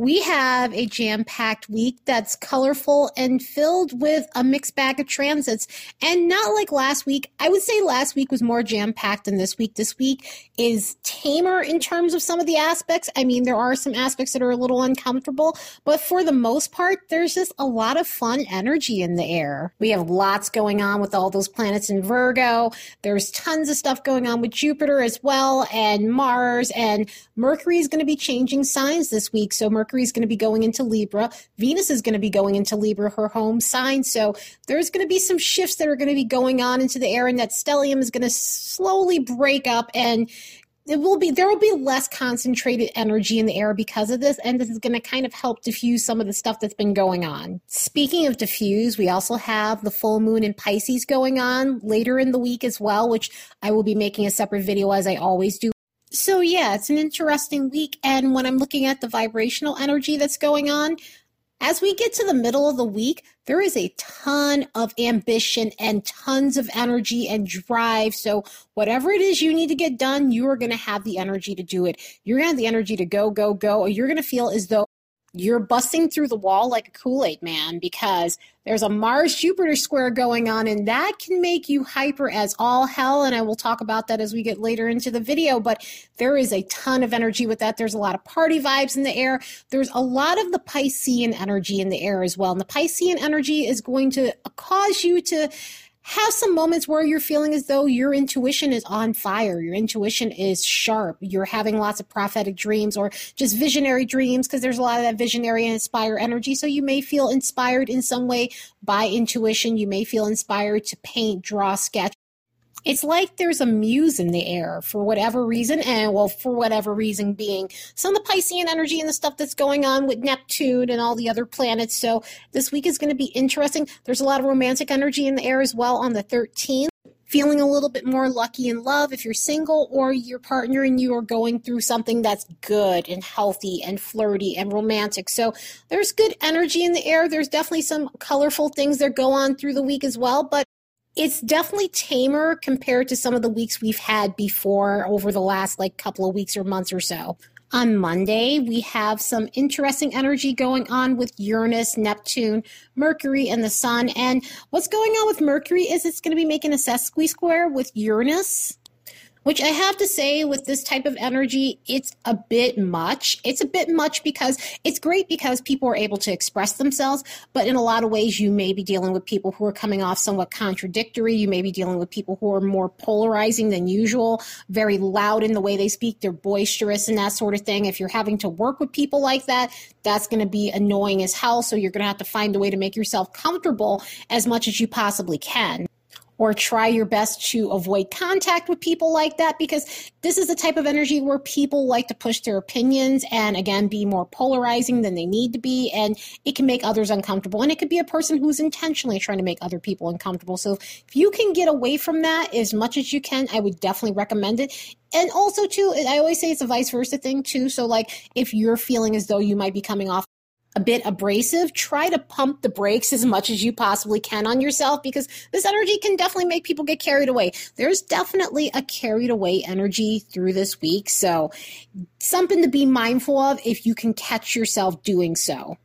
we have a jam packed week that's colorful and filled with a mixed bag of transits. And not like last week. I would say last week was more jam packed than this week. This week is tamer in terms of some of the aspects. I mean, there are some aspects that are a little uncomfortable, but for the most part, there's just a lot of fun energy in the air. We have lots going on with all those planets in Virgo. There's tons of stuff going on with Jupiter as well, and Mars, and Mercury is going to be changing signs this week. So, Mercury Mercury is going to be going into Libra. Venus is going to be going into Libra, her home sign. So there's going to be some shifts that are going to be going on into the air, and that stellium is going to slowly break up and it will be there will be less concentrated energy in the air because of this and this is going to kind of help diffuse some of the stuff that's been going on speaking of diffuse we also have the full moon in pisces going on later in the week as well which i will be making a separate video as i always do so yeah, it's an interesting week. And when I'm looking at the vibrational energy that's going on, as we get to the middle of the week, there is a ton of ambition and tons of energy and drive. So, whatever it is you need to get done, you are going to have the energy to do it. You're going to have the energy to go, go, go, or you're going to feel as though you're busting through the wall like a Kool Aid man because there's a Mars Jupiter square going on, and that can make you hyper as all hell. And I will talk about that as we get later into the video. But there is a ton of energy with that. There's a lot of party vibes in the air. There's a lot of the Piscean energy in the air as well. And the Piscean energy is going to cause you to have some moments where you're feeling as though your intuition is on fire, your intuition is sharp, you're having lots of prophetic dreams or just visionary dreams because there's a lot of that visionary and inspire energy. So you may feel inspired in some way by intuition. You may feel inspired to paint, draw, sketch it's like there's a muse in the air for whatever reason, and well, for whatever reason being some of the Piscean energy and the stuff that's going on with Neptune and all the other planets. So this week is going to be interesting. There's a lot of romantic energy in the air as well on the 13th. Feeling a little bit more lucky in love if you're single or your partner and you are going through something that's good and healthy and flirty and romantic. So there's good energy in the air. There's definitely some colorful things that go on through the week as well, but it's definitely tamer compared to some of the weeks we've had before over the last like couple of weeks or months or so. On Monday, we have some interesting energy going on with Uranus, Neptune, Mercury, and the Sun. And what's going on with Mercury is it's going to be making a sesqui square with Uranus which I have to say with this type of energy, it's a bit much. It's a bit much because it's great because people are able to express themselves, but in a lot of ways, you may be dealing with people who are coming off somewhat contradictory. You may be dealing with people who are more polarizing than usual, very loud in the way they speak, they're boisterous and that sort of thing. If you're having to work with people like that, that's going to be annoying as hell. So you're going to have to find a way to make yourself comfortable as much as you possibly can or try your best to avoid contact with people like that because this is the type of energy where people like to push their opinions and again be more polarizing than they need to be and it can make others uncomfortable and it could be a person who's intentionally trying to make other people uncomfortable. So if you can get away from that as much as you can i would definitely recommend it. And also too i always say it's a vice versa thing too. So like if you're feeling as though you might be coming off a bit abrasive, try to pump the brakes as much as you possibly can on yourself because this energy can definitely make people get carried away. There's definitely a carried away energy through this week. So, something to be mindful of if you can catch yourself doing so.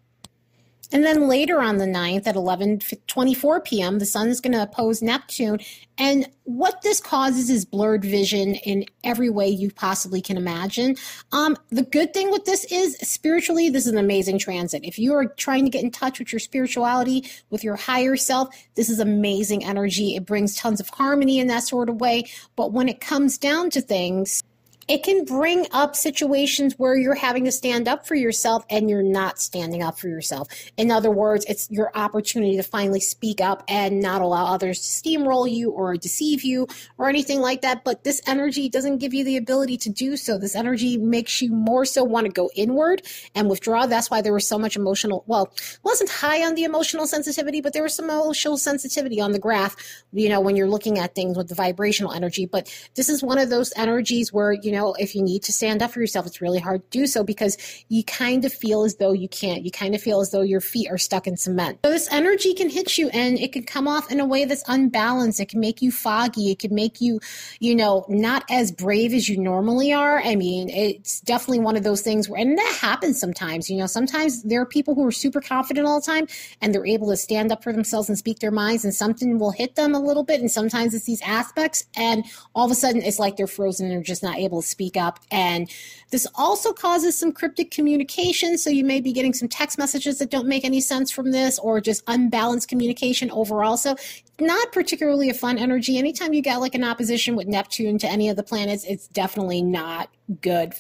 And then later on the 9th at 11:24 p.m., the sun is going to oppose Neptune, and what this causes is blurred vision in every way you possibly can imagine. Um, the good thing with this is spiritually, this is an amazing transit. If you are trying to get in touch with your spirituality, with your higher self, this is amazing energy. It brings tons of harmony in that sort of way. But when it comes down to things, it can bring up situations where you're having to stand up for yourself and you're not standing up for yourself. In other words, it's your opportunity to finally speak up and not allow others to steamroll you or deceive you or anything like that. But this energy doesn't give you the ability to do so. This energy makes you more so want to go inward and withdraw. That's why there was so much emotional, well, wasn't high on the emotional sensitivity, but there was some emotional sensitivity on the graph, you know, when you're looking at things with the vibrational energy. But this is one of those energies where, you know, if you need to stand up for yourself, it's really hard to do so because you kind of feel as though you can't. You kind of feel as though your feet are stuck in cement. So this energy can hit you and it can come off in a way that's unbalanced. It can make you foggy. It can make you, you know, not as brave as you normally are. I mean, it's definitely one of those things where, and that happens sometimes, you know, sometimes there are people who are super confident all the time and they're able to stand up for themselves and speak their minds and something will hit them a little bit. And sometimes it's these aspects and all of a sudden it's like they're frozen and they're just not able to speak up. And this also causes some cryptic communication. So you may be getting some text messages that don't make any sense from this or just unbalanced communication overall. So not particularly a fun energy. Anytime you get like an opposition with Neptune to any of the planets, it's definitely not good.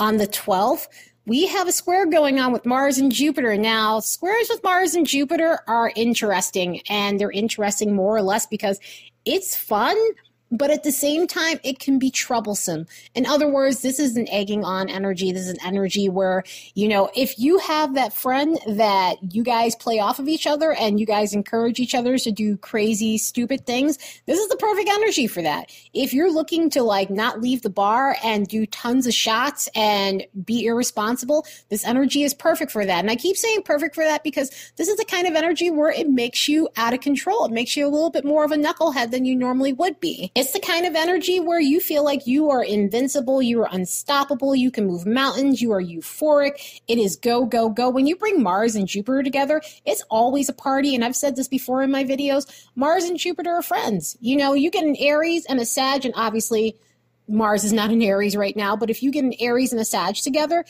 On the 12th, we have a square going on with Mars and Jupiter. Now, squares with Mars and Jupiter are interesting, and they're interesting more or less because it's fun, but at the same time, it can be troublesome. In other words, this is an egging on energy. This is an energy where, you know, if you have that friend that you guys play off of each other and you guys encourage each other to do crazy, stupid things, this is the perfect energy for that. If you're looking to like not leave the bar and do tons of shots and be irresponsible, this energy is perfect for that. And I keep saying perfect for that because this is the kind of energy where it makes you out of control. It makes you a little bit more of a knucklehead than you normally would be. The kind of energy where you feel like you are invincible, you are unstoppable, you can move mountains, you are euphoric. It is go, go, go. When you bring Mars and Jupiter together, it's always a party. And I've said this before in my videos Mars and Jupiter are friends. You know, you get an Aries and a Sag, and obviously, Mars is not an Aries right now, but if you get an Aries and a Sag together,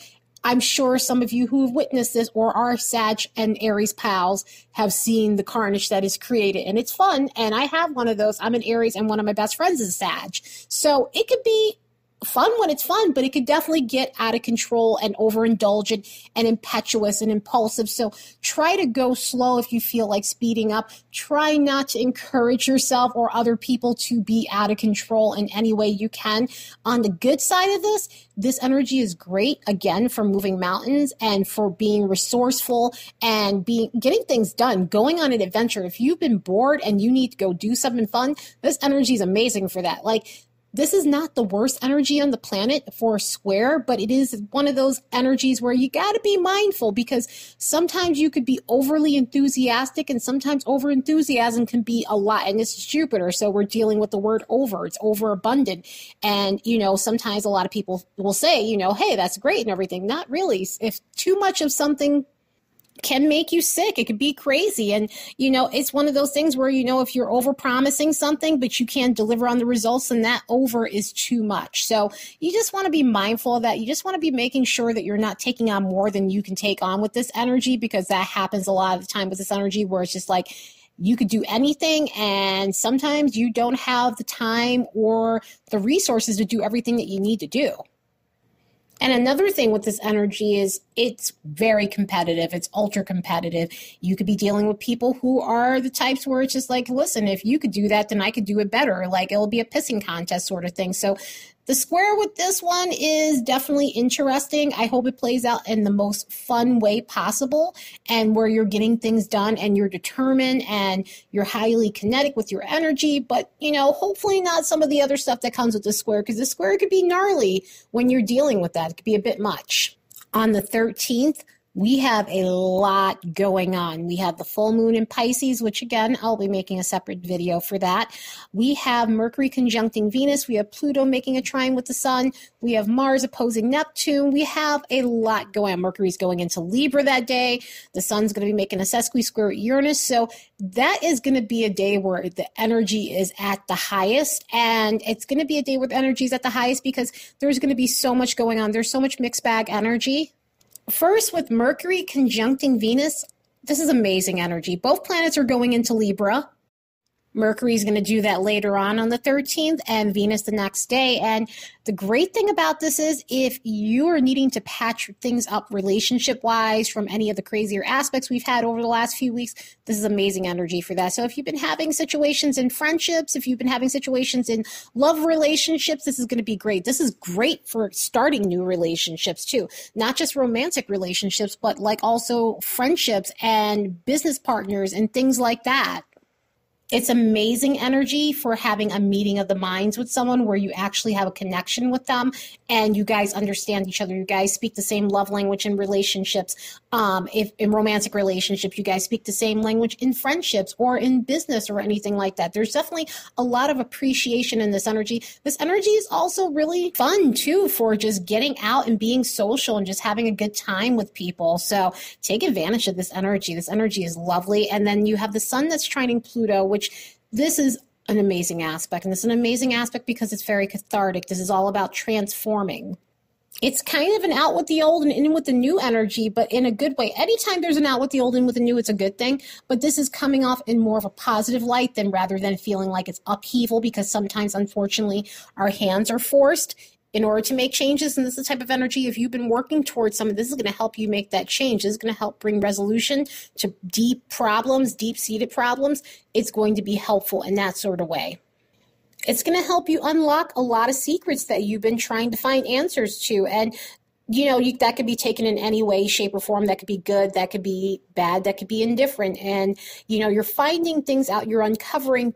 I'm sure some of you who have witnessed this or are Sag and Aries pals have seen the carnage that is created. And it's fun. And I have one of those. I'm an Aries and one of my best friends is Sag. So it could be fun when it's fun, but it could definitely get out of control and overindulgent and impetuous and impulsive. So try to go slow if you feel like speeding up. Try not to encourage yourself or other people to be out of control in any way you can. On the good side of this, this energy is great again for moving mountains and for being resourceful and being getting things done, going on an adventure. If you've been bored and you need to go do something fun, this energy is amazing for that. Like this is not the worst energy on the planet for a square, but it is one of those energies where you got to be mindful because sometimes you could be overly enthusiastic and sometimes over enthusiasm can be a lot. And this is Jupiter, so we're dealing with the word over. It's overabundant. And, you know, sometimes a lot of people will say, you know, hey, that's great and everything. Not really. If too much of something can make you sick. It could be crazy. And, you know, it's one of those things where, you know, if you're over promising something, but you can't deliver on the results, then that over is too much. So you just want to be mindful of that. You just want to be making sure that you're not taking on more than you can take on with this energy because that happens a lot of the time with this energy where it's just like, you could do anything and sometimes you don't have the time or the resources to do everything that you need to do. And another thing with this energy is it's very competitive. It's ultra competitive. You could be dealing with people who are the types where it's just like, listen, if you could do that, then I could do it better. Like it'll be a pissing contest sort of thing. So the square with this one is definitely interesting. I hope it plays out in the most fun way possible and where you're getting things done and you're determined and you're highly kinetic with your energy. But, you know, hopefully not some of the other stuff that comes with the square because the square could be gnarly when you're dealing with that. It could be a bit much. On the 13th, we have a lot going on. We have the full moon in Pisces, which again, I'll be making a separate video for that. We have Mercury conjuncting Venus. We have Pluto making a trine with the sun. We have Mars opposing Neptune. We have a lot going on. Mercury's going into Libra that day. The sun's going to be making a sesqui square with Uranus. So that is going to be a day where the energy is at the highest. And it's going to be a day where the energy is at the highest because there's going to be so much going on. There's so much mixed bag energy First, with Mercury conjuncting Venus, this is amazing energy. Both planets are going into Libra. Mercury is going to do that later on on the 13th and Venus the next day. And the great thing about this is if you are needing to patch things up relationship wise from any of the crazier aspects we've had over the last few weeks, this is amazing energy for that. So if you've been having situations in friendships, if you've been having situations in love relationships, this is going to be great. This is great for starting new relationships too, not just romantic relationships, but like also friendships and business partners and things like that. It's amazing energy for having a meeting of the minds with someone where you actually have a connection with them and you guys understand each other. You guys speak the same love language in relationships. Um, if in romantic relationships you guys speak the same language in friendships or in business or anything like that. There's definitely a lot of appreciation in this energy. This energy is also really fun too for just getting out and being social and just having a good time with people. So take advantage of this energy. This energy is lovely. And then you have the sun that's trining pluto which this is an amazing aspect. And it's an amazing aspect because it's very cathartic. This is all about transforming. It's kind of an out with the old and in with the new energy, but in a good way. Anytime there's an out with the old and in with the new, it's a good thing. But this is coming off in more of a positive light than rather than feeling like it's upheaval because sometimes, unfortunately, our hands are forced in order to make changes. And this is the type of energy, if you've been working towards something, this is going to help you make that change. This is going to help bring resolution to deep problems, deep seated problems. It's going to be helpful in that sort of way. It's going to help you unlock a lot of secrets that you've been trying to find answers to. And you know you, that could be taken in any way shape or form that could be good that could be bad that could be indifferent and you know you're finding things out you're uncovering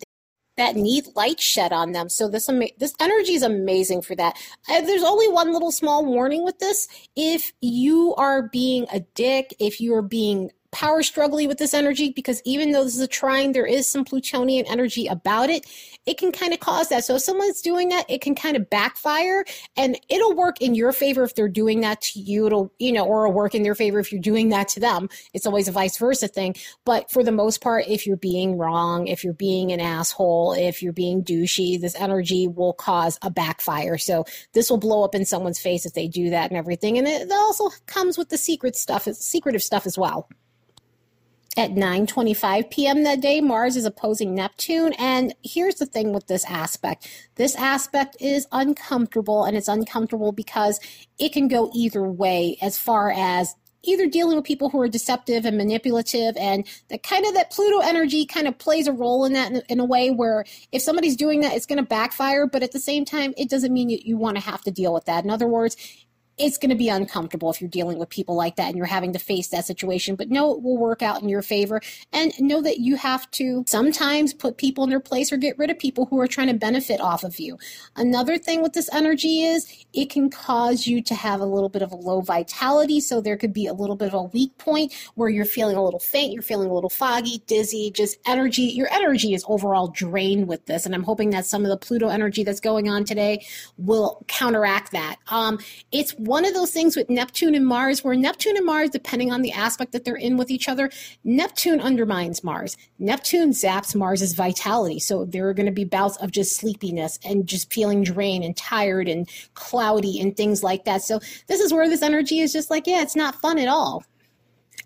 that need light shed on them. So this ama- this energy is amazing for that. Uh, there's only one little small warning with this. If you are being a dick, if you are being power struggling with this energy because even though this is a trine, there is some Plutonian energy about it. It can kind of cause that. So if someone's doing that, it can kind of backfire and it'll work in your favor if they're doing that to you. It'll, you know, or it'll work in their favor if you're doing that to them. It's always a vice versa thing. But for the most part, if you're being wrong, if you're being an asshole, if you're being douchey, this energy will cause a backfire. So this will blow up in someone's face if they do that and everything. And it also comes with the secret stuff, secretive stuff as well at 9:25 p.m. that day Mars is opposing Neptune and here's the thing with this aspect this aspect is uncomfortable and it's uncomfortable because it can go either way as far as either dealing with people who are deceptive and manipulative and that kind of that pluto energy kind of plays a role in that in, in a way where if somebody's doing that it's going to backfire but at the same time it doesn't mean you, you want to have to deal with that in other words it's going to be uncomfortable if you're dealing with people like that and you're having to face that situation. But know it will work out in your favor and know that you have to sometimes put people in their place or get rid of people who are trying to benefit off of you. Another thing with this energy is it can cause you to have a little bit of a low vitality. So there could be a little bit of a weak point where you're feeling a little faint, you're feeling a little foggy, dizzy, just energy. Your energy is overall drained with this. And I'm hoping that some of the Pluto energy that's going on today will counteract that. Um, it's one of those things with Neptune and Mars where Neptune and Mars, depending on the aspect that they're in with each other, Neptune undermines Mars. Neptune zaps Mars's vitality. So there are going to be bouts of just sleepiness and just feeling drained and tired and cloudy and things like that. So this is where this energy is just like, yeah, it's not fun at all.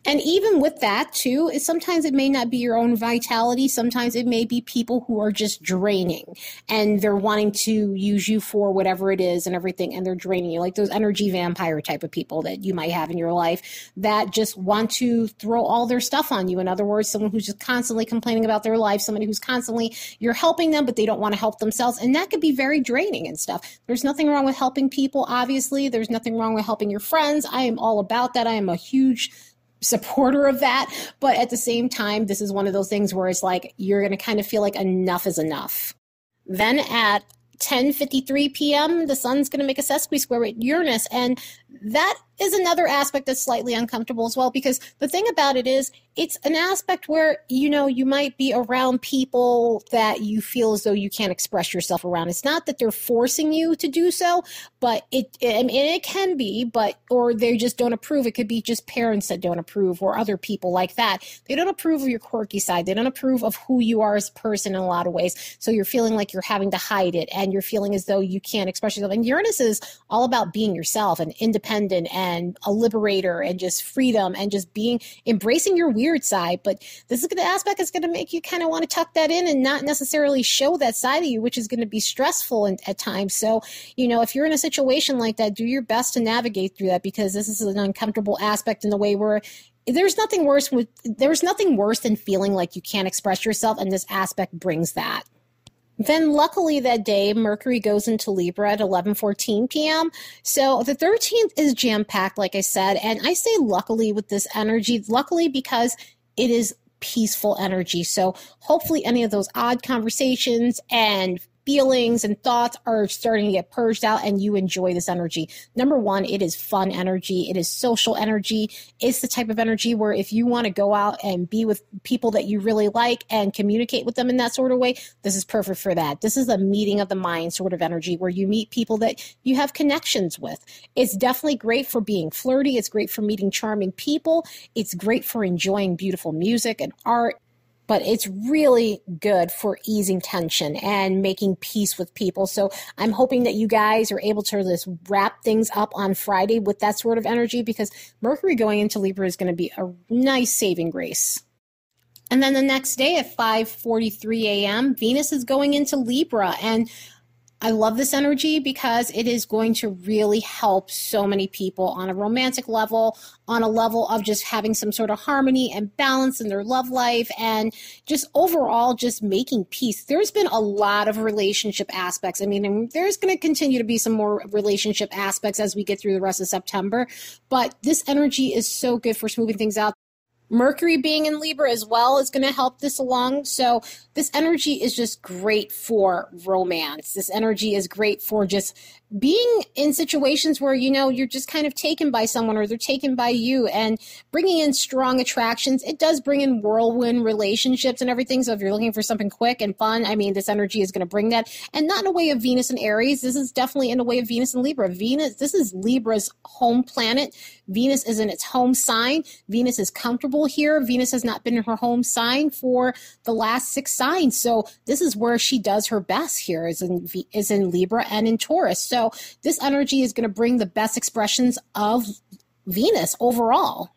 And even with that, too, sometimes it may not be your own vitality. Sometimes it may be people who are just draining and they're wanting to use you for whatever it is and everything, and they're draining you, like those energy vampire type of people that you might have in your life that just want to throw all their stuff on you. In other words, someone who's just constantly complaining about their life, somebody who's constantly, you're helping them, but they don't want to help themselves. And that could be very draining and stuff. There's nothing wrong with helping people, obviously. There's nothing wrong with helping your friends. I am all about that. I am a huge supporter of that. But at the same time, this is one of those things where it's like you're going to kind of feel like enough is enough. Then at 10:53 p.m., the sun's going to make a sesqui square with Uranus, and that is another aspect that's slightly uncomfortable as well. Because the thing about it is, it's an aspect where you know you might be around people that you feel as though you can't express yourself around. It's not that they're forcing you to do so but it, I mean, it can be but or they just don't approve. It could be just parents that don't approve or other people like that. They don't approve of your quirky side. They don't approve of who you are as a person in a lot of ways. So you're feeling like you're having to hide it and you're feeling as though you can't express yourself. And uranus is all about being yourself and independent and a liberator and just freedom and just being embracing your weird side. But this is the aspect is going to make you kind of want to tuck that in and not necessarily show that side of you, which is going to be stressful in, at times. So, you know, if you're in a situation like that, do your best to navigate through that because this is an uncomfortable aspect in the way where there's nothing worse with there's nothing worse than feeling like you can't express yourself and this aspect brings that then luckily that day, Mercury goes into Libra at 11:14 p.m. So the 13th is jam packed, like I said, and I say luckily with this energy. Luckily because it is peaceful energy. So hopefully any of those odd conversations and feelings and thoughts are starting to get purged out and you enjoy this energy. Number one, it is fun energy. It is social energy. It's the type of energy where if you want to go out and be with people that you really like and communicate with them in that sort of way, this is perfect for that. This is a meeting of the mind sort of energy where you meet people that you have connections with. It's definitely great for being flirty. It's great for meeting charming people. It's great for enjoying beautiful music and art but it's really good for easing tension and making peace with people. So I'm hoping that you guys are able to just wrap things up on Friday with that sort of energy because Mercury going into Libra is going to be a nice saving grace. And then the next day at 5:43 a.m., Venus is going into Libra and I love this energy because it is going to really help so many people on a romantic level, on a level of just having some sort of harmony and balance in their love life, and just overall just making peace. There's been a lot of relationship aspects. I mean, there's going to continue to be some more relationship aspects as we get through the rest of September, but this energy is so good for smoothing things out. Mercury being in Libra as well is going to help this along. So, this energy is just great for romance. This energy is great for just being in situations where you know you're just kind of taken by someone or they're taken by you and bringing in strong attractions. It does bring in whirlwind relationships and everything. So if you're looking for something quick and fun i mean this energy is going to bring that. And not in a way of venus and aries. This is definitely in a way of venus and libra. Venus this is libra's home planet. Venus is in its home sign. Venus is comfortable here venus has not been in her home sign for the last six signs so this is where she does her best here is in is in libra and in taurus so this energy is going to bring the best expressions of Venus overall.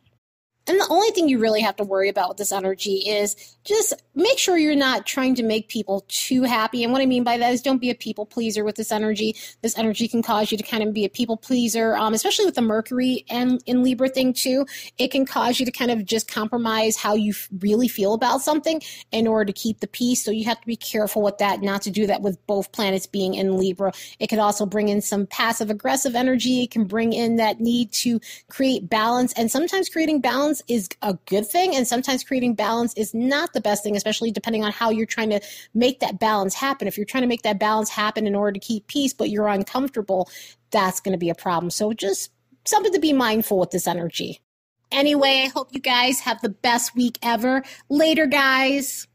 And the only thing you really have to worry about with this energy is just make sure you're not trying to make people too happy. And what I mean by that is don't be a people pleaser with this energy. This energy can cause you to kind of be a people pleaser, um, especially with the Mercury and in Libra thing too. It can cause you to kind of just compromise how you really feel about something in order to keep the peace. So you have to be careful with that, not to do that with both planets being in Libra. It could also bring in some passive aggressive energy. It can bring in that need to create balance. And sometimes creating balance balance is a good thing, and sometimes creating balance is not the best thing, especially depending on how you're trying to make that balance happen. If you're trying to make that balance happen in order to keep peace, but you're uncomfortable, that's going to be a problem. So just something to be mindful with this energy. Anyway, I hope you guys have the best week ever. Later, guys.